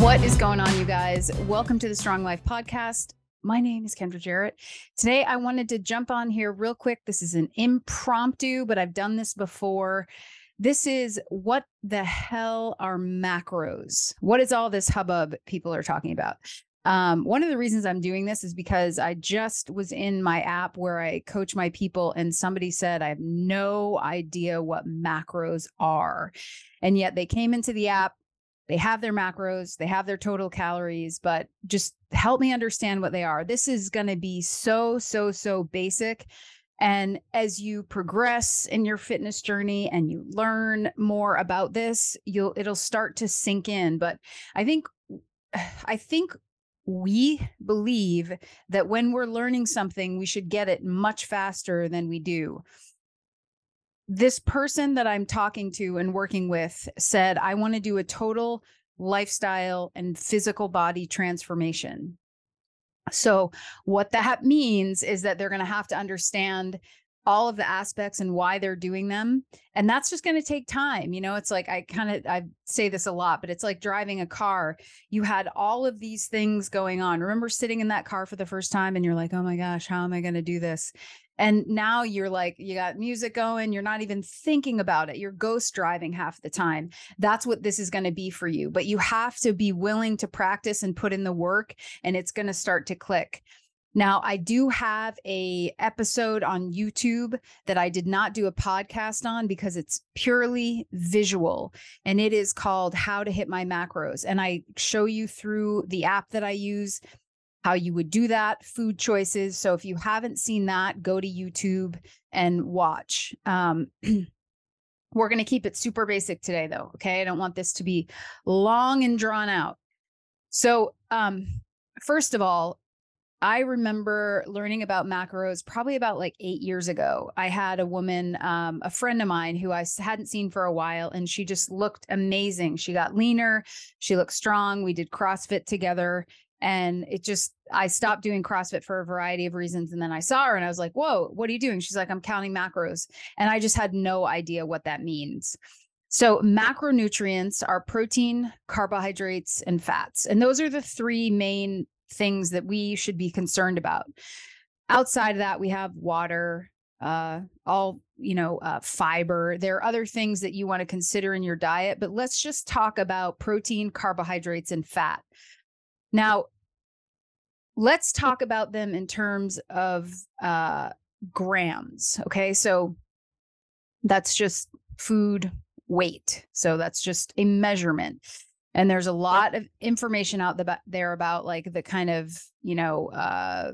What is going on, you guys? Welcome to the Strong Life Podcast. My name is Kendra Jarratt. Today, I wanted to jump on here real quick. This is an impromptu, but I've done this before. This is what the hell are macros? What is all this hubbub people are talking about? Um, one of the reasons I'm doing this is because I just was in my app where I coach my people, and somebody said, I have no idea what macros are. And yet they came into the app, they have their macros, they have their total calories, but just help me understand what they are. This is going to be so, so, so basic. And as you progress in your fitness journey and you learn more about this, you'll it'll start to sink in. But I think I think we believe that when we're learning something, we should get it much faster than we do. This person that I'm talking to and working with said, I want to do a total lifestyle and physical body transformation. So, what that means is that they're going to have to understand all of the aspects and why they're doing them and that's just going to take time you know? It's like i kind of i say this a lot but it's like driving a car. You had all of these things going on. Remember sitting in that car for the first time and you're like oh my gosh how am i going to do this and now you're like you got music going you're not even thinking about it you're ghost driving half the time that's what this is going to be for you but you have to be willing to practice and put in the work and it's going to start to click. Now, I do have a episode on YouTube that I did not do a podcast on because it's purely visual and it is called How to Hit My Macros and I show you through the app that I use how you would do that, food choices. So if you haven't seen that, go to YouTube and watch. Um, we're going to keep it super basic today though, okay? I don't want this to be long and drawn out. So, um, first of all, I remember learning about macros probably about like eight years ago. I had a woman, um, a friend of mine who I hadn't seen for a while, and she just looked amazing. She got leaner, she looked strong. We did CrossFit together. And it just, I stopped doing CrossFit for a variety of reasons. And then I saw her and I was like, whoa, what are you doing? She's like, I'm counting macros. And I just had no idea what that means. So, macronutrients are protein, carbohydrates, and fats. And those are the three main things that we should be concerned about. Outside of that, we have water, uh, all you know, uh, fiber. There are other things that you want to consider in your diet, but let's just talk about protein, carbohydrates, and fat. Now, let's talk about them in terms of uh, grams. Okay, so that's just food weight. So that's just a measurement and there's a lot of information out there about like the kind of you know uh,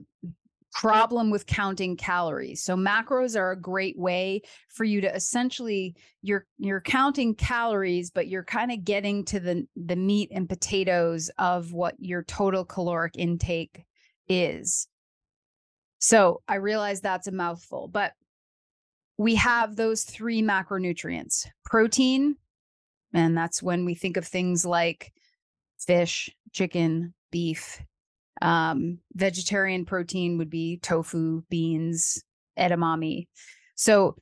problem with counting calories so macros are a great way for you to essentially you're you're counting calories but you're kind of getting to the the meat and potatoes of what your total caloric intake is so i realize that's a mouthful but we have those three macronutrients protein and that's when we think of things like fish, chicken, beef. Um, vegetarian protein would be tofu, beans, edamame. So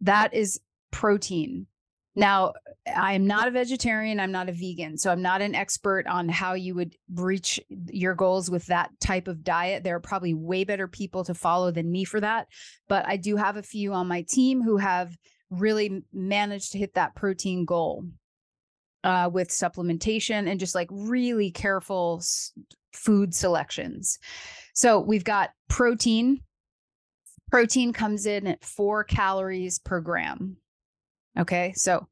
that is protein. Now, I'm not a vegetarian, I'm not a vegan, so I'm not an expert on how you would reach your goals with that type of diet. There are probably way better people to follow than me for that, but I do have a few on my team who have really managed to hit that protein goal uh, with supplementation and just like really careful food selections. So we've got protein. Protein comes in at four calories per gram. Okay. So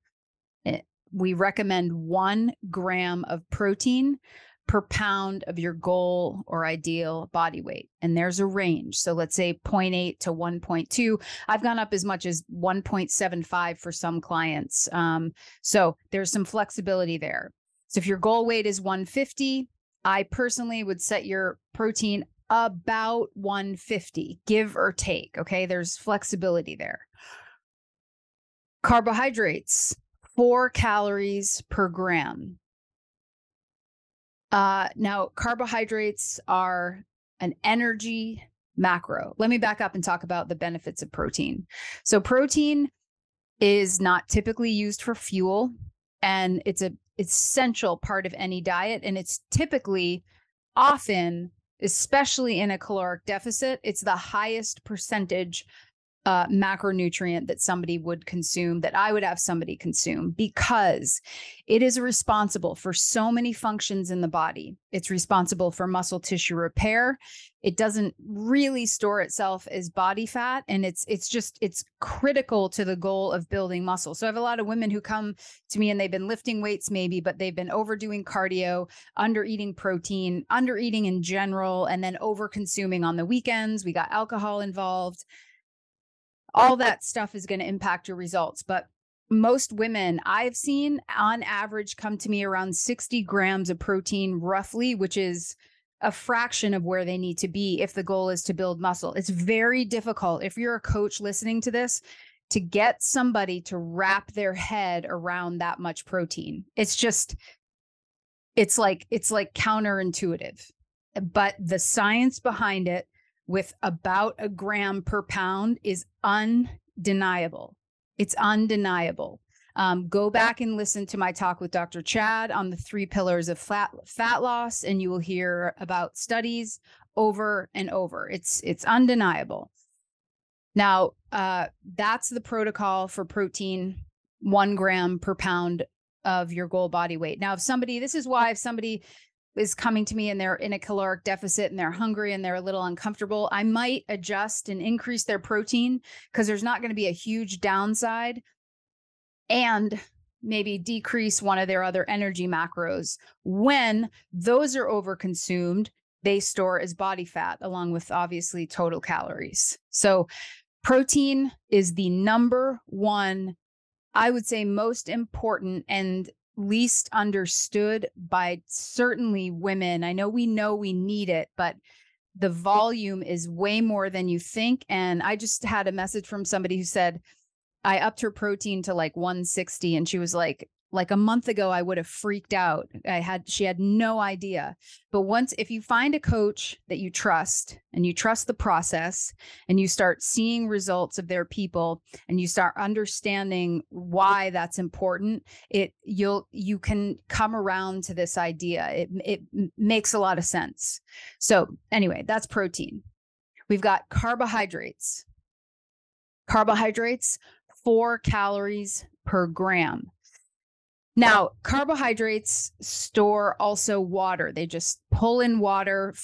it, eh, we recommend one gram of protein per pound of your goal or ideal body weight. And there's a range. So let's say 0.8 to 1.2. I've gone up as much as 1.75 for some clients. Um, so there's some flexibility there. So if your goal weight is 150, I personally would set your protein about 150, give or take. Okay. There's flexibility there. Carbohydrates, four calories per gram. Uh, now, carbohydrates are an energy macro. Let me back up and talk about the benefits of protein. So, protein is not typically used for fuel, and it's a essential part of any diet. And it's typically often, especially in a caloric deficit, it's the highest percentage uh, macronutrient that somebody would consume, that I would have somebody consume, because it is responsible for so many functions in the body. It's responsible for muscle tissue repair. It doesn't really store itself as body fat, and it's it's just it's critical to the goal of building muscle. So I have a lot of women who come to me and they've been lifting weights maybe, but they've been overdoing cardio, under eating protein, under eating in general, and then over consuming on the weekends. We got alcohol involved all that stuff is going to impact your results. But most women I've seen on average come to me around 60 grams of protein, roughly, which is a fraction of where they need to be if the goal is to build muscle. It's very difficult if you're a coach listening to this to get somebody to wrap their head around that much protein. It's just it's like it's like counterintuitive. But the science behind it with about a gram per pound is undeniable. It's undeniable. Um, go back and listen to my talk with Dr. Chad on the three pillars of fat, fat loss, and you will hear about studies over and over. It's it's undeniable. Now, uh, that's the protocol for protein, one gram per pound of your goal body weight. Now, if somebody, this is why if somebody is coming to me and they're in a caloric deficit and they're hungry and they're a little uncomfortable, I might adjust and increase their protein because there's not going to be a huge downside and maybe decrease one of their other energy macros. When those are overconsumed, they store as body fat along with obviously total calories. So, protein is the number one, I would say, most important and least understood by certainly women. I know we know we need it, but the volume is way more than you think. And I just had a message from somebody who said, I upped her protein to like 160 and she was like, like a month ago i would have freaked out. I had she had no idea. But once if you find a coach that you trust and you trust the process and you start seeing results of their people and you start understanding why that's important it you'll you can come around to this idea. It it makes a lot of sense. So anyway that's protein. We've got carbohydrates. Carbohydrates 4 calories per gram now, carbohydrates store also water. They just pull in water,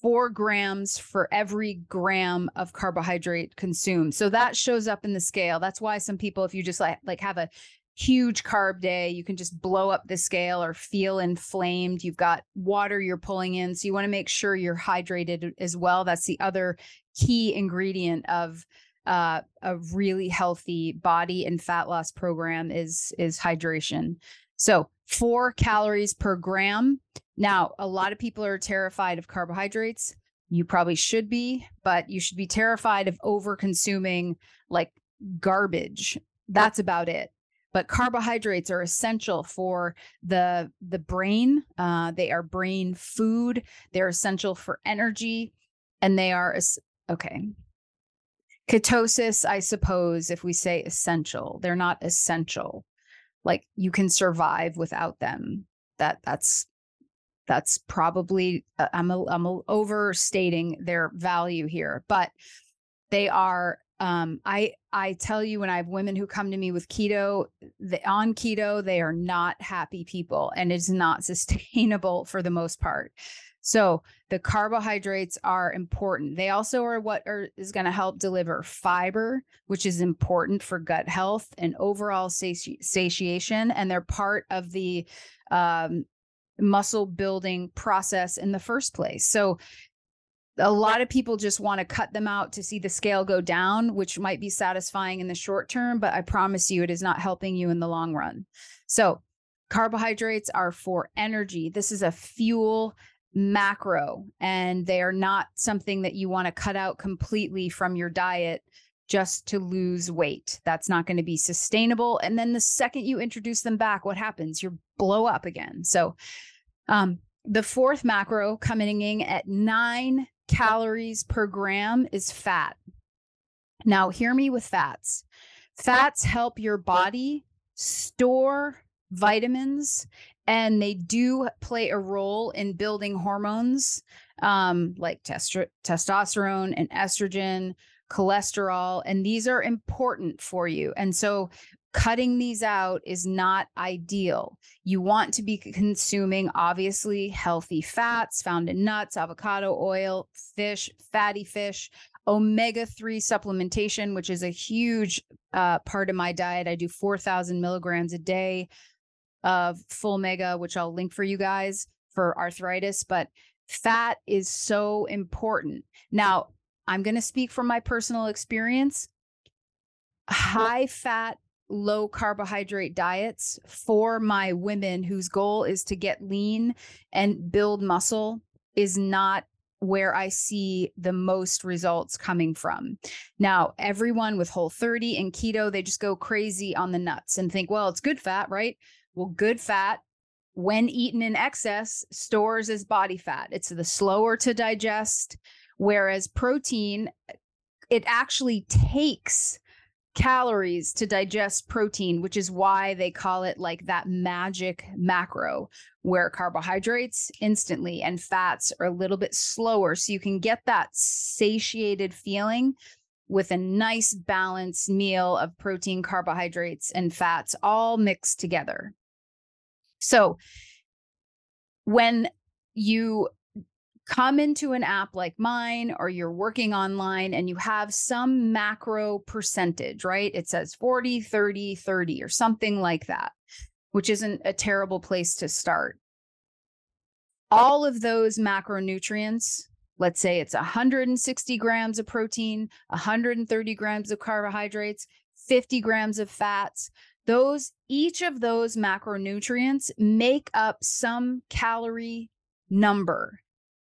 four grams for every gram of carbohydrate consumed. So that shows up in the scale. That's why some people, if you just like like have a huge carb day, you can just blow up the scale or feel inflamed. You've got water you're pulling in. So you want to make sure you're hydrated as well. That's the other key ingredient of uh, a really healthy body and fat loss program is is hydration. So four calories per gram. Now, a lot of people are terrified of carbohydrates. You probably should be, but you should be terrified of over consuming like garbage. That's about it. But carbohydrates are essential for the the brain. Uh, they are brain food. They're essential for energy, and they are okay ketosis i suppose if we say essential they're not essential. Like you can survive without them. That that's that's probably uh, i'm a, i'm a overstating their value here but they are um i i tell you when i have women who come to me with keto the, on keto they are not happy people and it's not sustainable for the most part so the carbohydrates are important. They also are what are, is going to help deliver fiber, which is important for gut health and overall sati- satiation. And they're part of the um, muscle building process in the first place. So a lot of people just want to cut them out to see the scale go down, which might be satisfying in the short term, but I promise you it is not helping you in the long run. So, carbohydrates are for energy. This is a fuel macro and they are not something that you want to cut out completely from your diet just to lose weight. That's not going to be sustainable. And then the second you introduce them back, what happens? You blow up again. So, um, the fourth macro coming in at nine calories per gram is fat. Now, hear me with fats. Fats help your body store vitamins and they do play a role in building hormones um, like test- testosterone and estrogen, cholesterol, and these are important for you. And so cutting these out is not ideal. You want to be consuming obviously healthy fats found in nuts, avocado oil, fish, fatty fish, omega 3 supplementation, which is a huge uh, part of my diet. I do 4,000 milligrams a day of full mega, which I'll link for you guys for arthritis. But fat is so important. Now, I'm going to speak from my personal experience. High fat low carbohydrate diets for my women whose goal is to get lean and build muscle is not where I see the most results coming from. Now, everyone with whole 30 and keto, they just go crazy on the nuts and think, well, it's good fat, right? Well, good fat, when eaten in excess, stores as body fat. It's the slower to digest, whereas protein, it actually takes calories to digest protein, which is why they call it like that magic macro, where carbohydrates instantly and fats are a little bit slower. So you can get that satiated feeling with a nice balanced meal of protein, carbohydrates, and fats all mixed together. So when you come into an app like mine or you're working online and you have some macro percentage, right? It says 40, 30, 30 or something like that, which isn't a terrible place to start. All of those macronutrients, let's say it's 160 grams of protein, 130 grams of carbohydrates, 50 grams of fats, those each of those macronutrients make up some calorie number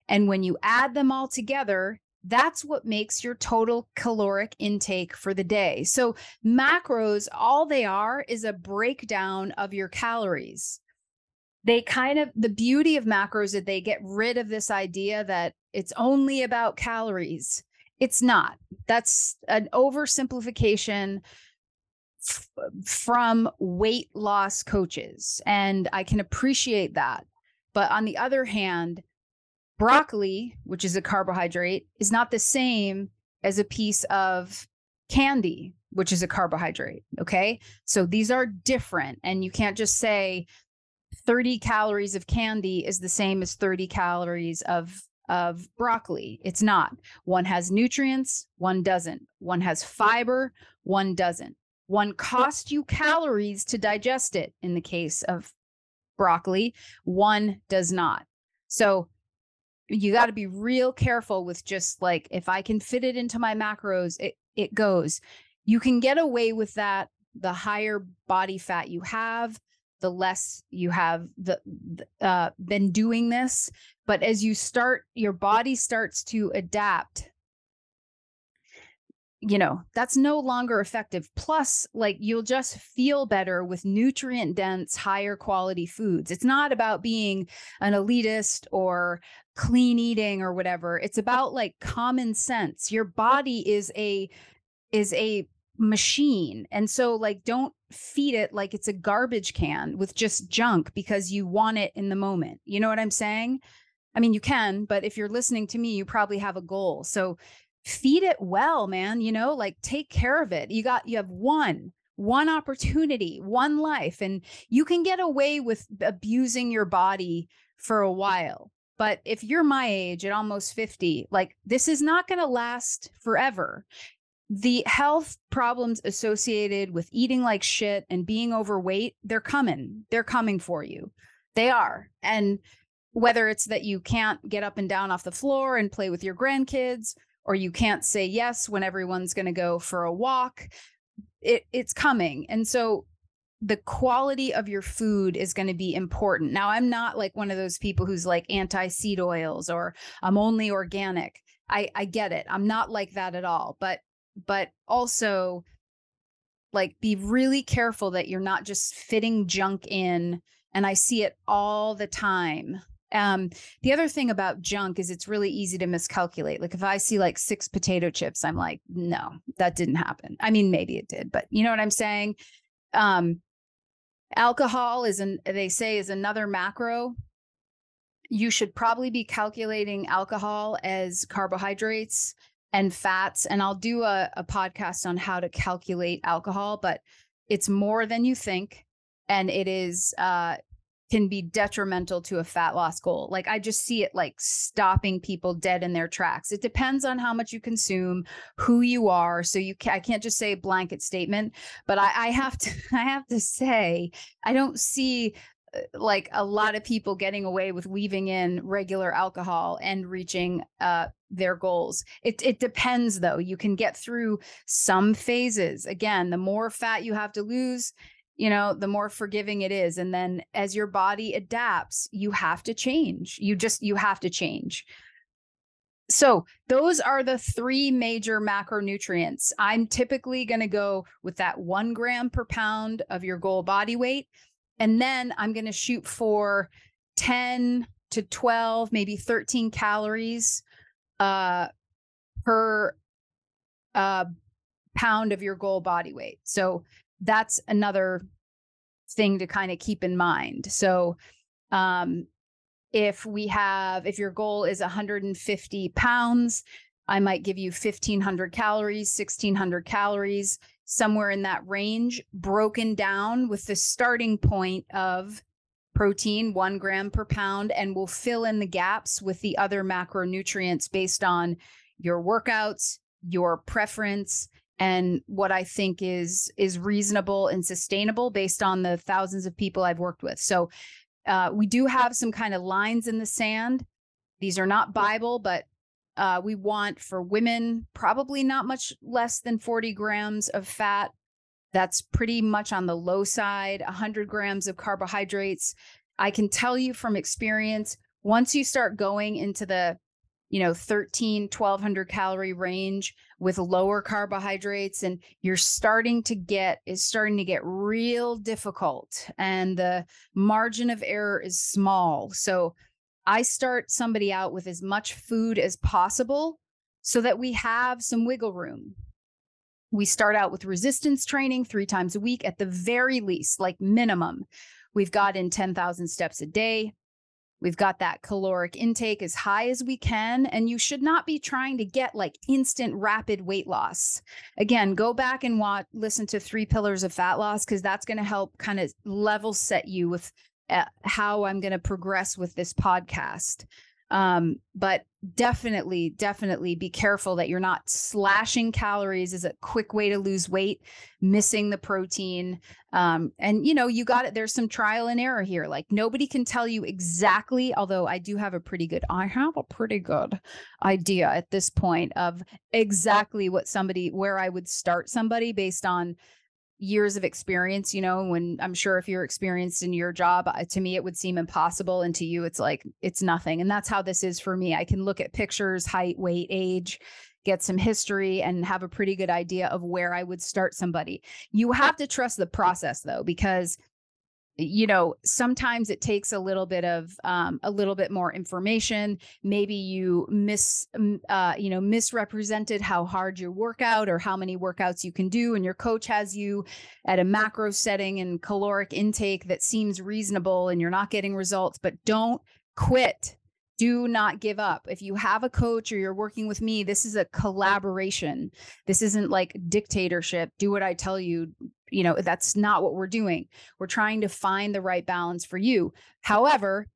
and when you add them all together, that's what makes your total caloric intake for the day. So, macros, all they are is a breakdown of your calories. They kind of, the beauty of macros is that they get rid of this idea that it's only about calories. It's not. That's an oversimplification f- from weight loss coaches. And I can appreciate that. But on the other hand, broccoli, which is a carbohydrate, is not the same as a piece of candy, which is a carbohydrate. Okay. So these are different. And you can't just say 30 calories of candy is the same as 30 calories of of broccoli. It's not. One has nutrients, one doesn't. One has fiber, one doesn't. One costs you calories to digest it in the case of broccoli, one does not. So you got to be real careful with just like if I can fit it into my macros, it it goes. You can get away with that the higher body fat you have, the less you have the uh, been doing this. But as you start, your body starts to adapt you know, that's no longer effective. Plus, like you'll just feel better with nutrient dense, higher quality foods. It's not about being an elitist or clean eating or whatever. It's about like common sense. Your body is a is a machine. And so like don't feed it like it's a garbage can with just junk because you want it in the moment. You know what I'm saying? I mean, you can, but if you're listening to me, you probably have a goal. So feed it well, man, you know, like take care of it. You got, you have one, one opportunity, one life, and you can get away with abusing your body for a while. But if you're my age at almost 50, like this is not going to last forever. The health problems associated with eating like shit and being overweight, they're coming. They're coming for you. They are. And whether it's that you can't get up and down off the floor and play with your grandkids, or you can't say yes when everyone's going to go for a walk it, it's coming. And so the quality of your food is going to be important. Now i'm not like one of those people who's like anti seed oils or i'm only organic. I i get it. I'm not like that at all. But but also like be really careful that you're not just fitting junk in and i see it all the time um, the other thing about junk is it's really easy to miscalculate. Like if I see like six potato chips, I'm like, no, that didn't happen. I mean, maybe it did, but you know what I'm saying? Um, Alcohol is an they say is another macro. You should probably be calculating alcohol as carbohydrates and fats. And I'll do a, a podcast on how to calculate alcohol, but it's more than you think. And it is uh can be detrimental to a fat loss goal. Like I just see it like stopping people dead in their tracks. It depends on how much you consume, who you are. So you I can't just say blanket statement, but I, I have to I have to say I don't see uh, like a lot of people getting away with weaving in regular alcohol and reaching uh, their goals. It it depends though. You can get through some phases. Again, the more fat you have to lose, you know, the more forgiving it is. And then as your body adapts, you have to change. You just, you have to change. So, those are the three major macronutrients. I'm typically going to go with that one gram per pound of your goal body weight. And then I'm going to shoot for 10 to 12, maybe 13 calories uh, per uh, pound of your goal body weight. So, that's another thing to kind of keep in mind. So, um, if we have, if your goal is 150 pounds, I might give you 1500 calories, 1600 calories, somewhere in that range, broken down with the starting point of protein, one gram per pound, and we'll fill in the gaps with the other macronutrients based on your workouts, your preference, and what I think is is reasonable and sustainable based on the thousands of people I've worked with. So uh, we do have some kind of lines in the sand. These are not Bible, but uh, we want for women probably not much less than 40 grams of fat. That's pretty much on the low side. 100 grams of carbohydrates. I can tell you from experience, once you start going into the you know 13 1200 calorie range with lower carbohydrates and you're starting to get it's starting to get real difficult and the margin of error is small. So i start somebody out with as much food as possible so that we have some wiggle room. We start out with resistance training 3 times a week at the very least like minimum. We've got in 10,000 steps a day We've got that caloric intake as high as we can, and you should not be trying to get like instant rapid weight loss. Again, go back and watch, listen to Three Pillars of Fat Loss because that's going to help kind of level set you with uh, how I'm going to progress with this podcast. Um, but definitely, definitely be careful that you're not slashing calories is a quick way to lose weight, missing the protein. Um, and you know, you got it. There's some trial and error here. Like nobody can tell you exactly, although I do have a pretty good, I have a pretty good idea at this point of exactly what somebody, where I would start somebody based on years of experience, you know, when I'm sure if you're experienced in your job, to me, it would seem impossible. And to you, it's like, it's nothing. And that's how this is for me. I can look at pictures, height, weight, age, get some history, and have a pretty good idea of where I would start somebody. You have to trust the process though, because you know sometimes it takes a little bit of um, a little bit more information maybe you miss uh, you know misrepresented how hard your workout or how many workouts you can do and your coach has you at a macro setting and caloric intake that seems reasonable and you're not getting results but don't quit do not give up. If you have a coach or you're working with me, this is a collaboration. This isn't like dictatorship. Do what I tell you. You know, that's not what we're doing. We're trying to find the right balance for you. However,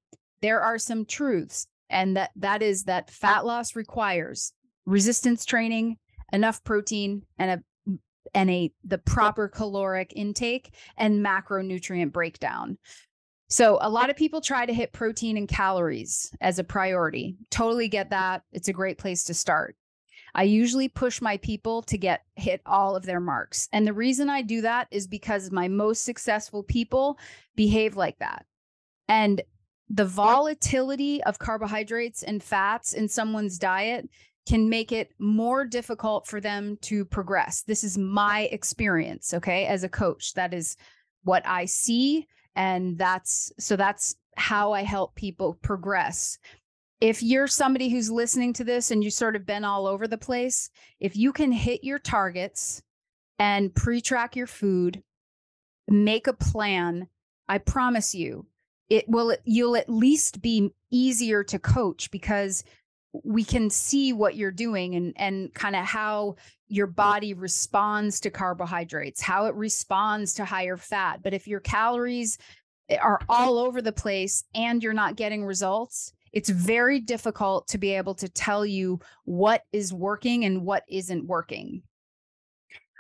there are some truths and that that is that fat loss requires resistance training, enough protein and a and a the proper caloric intake and macronutrient breakdown. So, a lot of people try to hit protein and calories as a priority. Totally get that. It's a great place to start. I usually push my people to get hit all of their marks. And the reason I do that is because my most successful people behave like that. And the volatility of carbohydrates and fats in someone's diet can make it more difficult for them to progress. This is my experience, okay, as a coach. That is what I see and that's so that's how I help people progress. If you're somebody who's listening to this and you sort of been all over the place, if you can hit your targets and pre track your food, make a plan, I promise you, it will you'll at least be easier to coach because we can see what you're doing and and kind of how your body responds to carbohydrates, how it responds to higher fat. But if your calories are all over the place and you're not getting results, it's very difficult to be able to tell you what is working and what isn't working.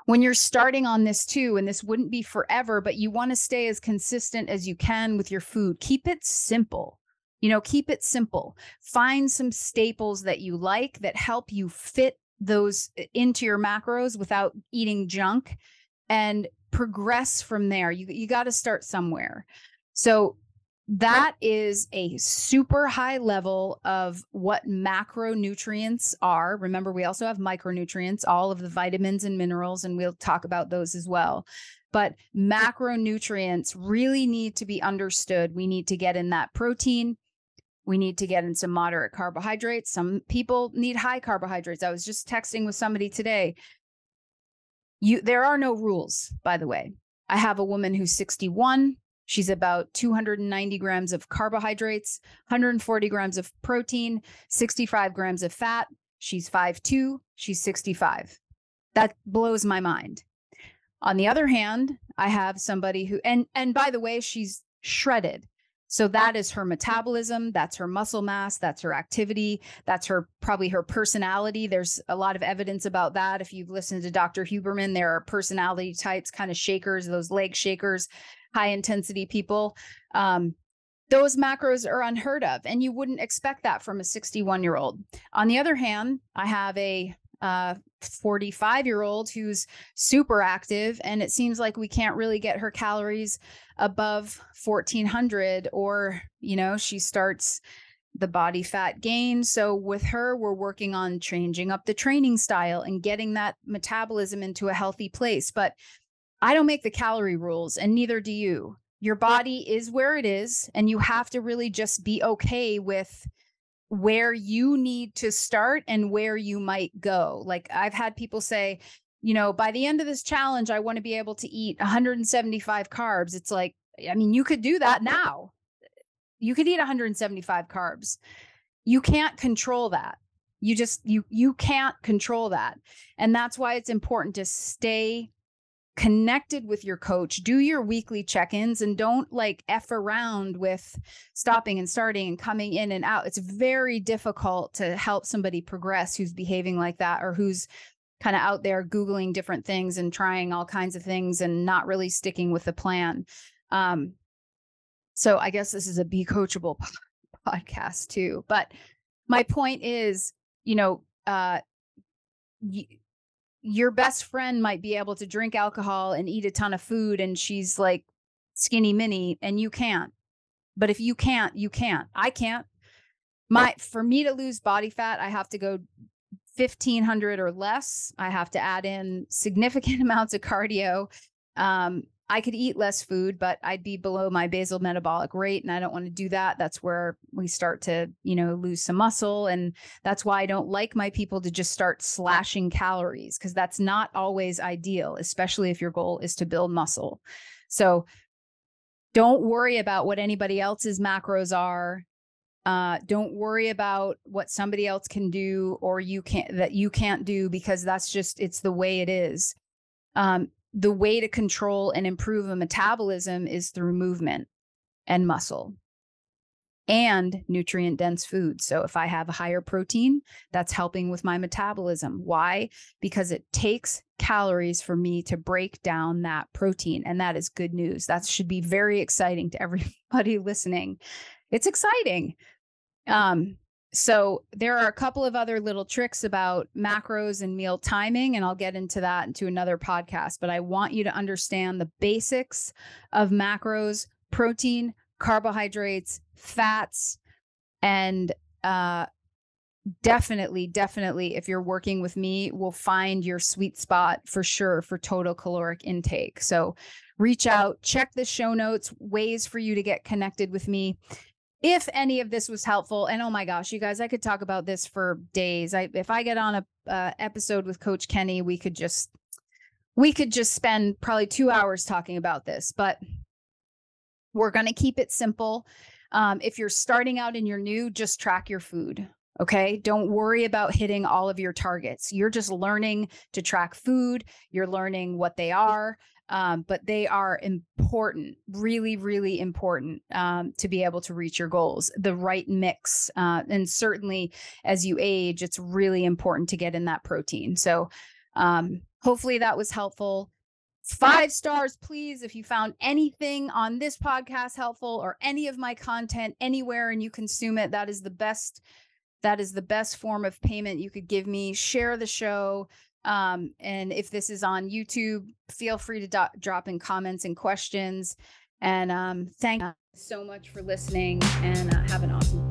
When you're starting on this too, and this wouldn't be forever, but you want to stay as consistent as you can with your food, keep it simple. You know, keep it simple. Find some staples that you like that help you fit those uh, into your macros without eating junk and progress from there. You you got to start somewhere. So that is a super high level of what macronutrients are. Remember, we also have micronutrients, all of the vitamins and minerals, and we'll talk about those as well. But macronutrients really need to be understood. We need to get in that protein, we need to get in some moderate carbohydrates. Some people need high carbohydrates. I was just texting with somebody today. You there are no rules, by the way. I have a woman who's 61. She's about 290 grams of carbohydrates, 140 grams of protein, 65 grams of fat. She's 5'2, she's 65. That blows my mind. On the other hand, I have somebody who and and by the way, she's shredded. So that is her metabolism, that's her muscle mass, that's her activity, that's her probably her personality. There's a lot of evidence about that. If you've listened to Dr. Huberman, there are personality types, kind of shakers, those leg shakers, high intensity people. Um, those macros are unheard of, and you wouldn't expect that from a 61 year old. On the other hand, I have a uh, 45 year old who's super active and it seems like we can't really get her calories above 1400 or you know she starts the body fat gain so with her we're working on changing up the training style and getting that metabolism into a healthy place but i don't make the calorie rules and neither do you your body is where it is and you have to really just be okay with where you need to start and where you might go. Like I've had people say, you know, by the end of this challenge, I want to be able to eat 175 carbs. It's like, I mean, you could do that now. You could eat 175 carbs. You can't control that. You just you you can't control that. And that's why it's important to stay connected with your coach, do your weekly check ins and don't like F around with stopping and starting and coming in and out. It's very difficult to help somebody progress who's behaving like that or who's kind of out there Googling different things and trying all kinds of things and not really sticking with the plan. Um, so I guess this is a be coachable podcast too. But my point is, you know, uh, your best friend might be able to drink alcohol and eat a ton of food and she's like skinny mini and you can't. But if you can't, you can't. I can't. My for me to lose body fat, I have to go 1500 or less. I have to add in significant amounts of cardio. Um, I could eat less food, but I'd be below my basal metabolic rate. And I don't want to do that. That's where we start to, you know, lose some muscle. And that's why I don't like my people to just start slashing calories because that's not always ideal, especially if your goal is to build muscle. So don't worry about what anybody else's macros are. Uh, don't worry about what somebody else can do or you can't that you can't do because that's just it's the way it is. Um, the way to control and improve a metabolism is through movement and muscle and nutrient dense food. So if I have a higher protein, that's helping with my metabolism. Why? Because it takes calories for me to break down that protein. And that is good news. That should be very exciting to everybody listening. It's exciting. Um, so there are a couple of other little tricks about macros and meal timing, and I'll get into that into another podcast. But I want you to understand the basics of macros, protein, carbohydrates, fats, and uh, definitely, definitely, if you're working with me, will find your sweet spot for sure for total caloric intake. So reach out, check the show notes, ways for you to get connected with me if any of this was helpful and oh my gosh you guys i could talk about this for days i if i get on a uh, episode with coach kenny we could just we could just spend probably two hours talking about this but We're going to keep it simple. Um, if you're starting out and you're new, just track your food. Okay. Don't worry about hitting all of your targets. You're just learning to track food. You're learning what they are. Um, but they are important, really, really important um, to be able to reach your goals. The right mix. Uh, and certainly as you age, it's really important to get in that protein. So um, hopefully that was helpful. Five stars, please, if you found anything on this podcast helpful or any of my content anywhere and you consume it. That is the best that is the best form of payment you could give me. Share the show. Um, and if this is on YouTube, feel free to do- drop in comments and questions. And um, thank you so much for listening and uh, have an awesome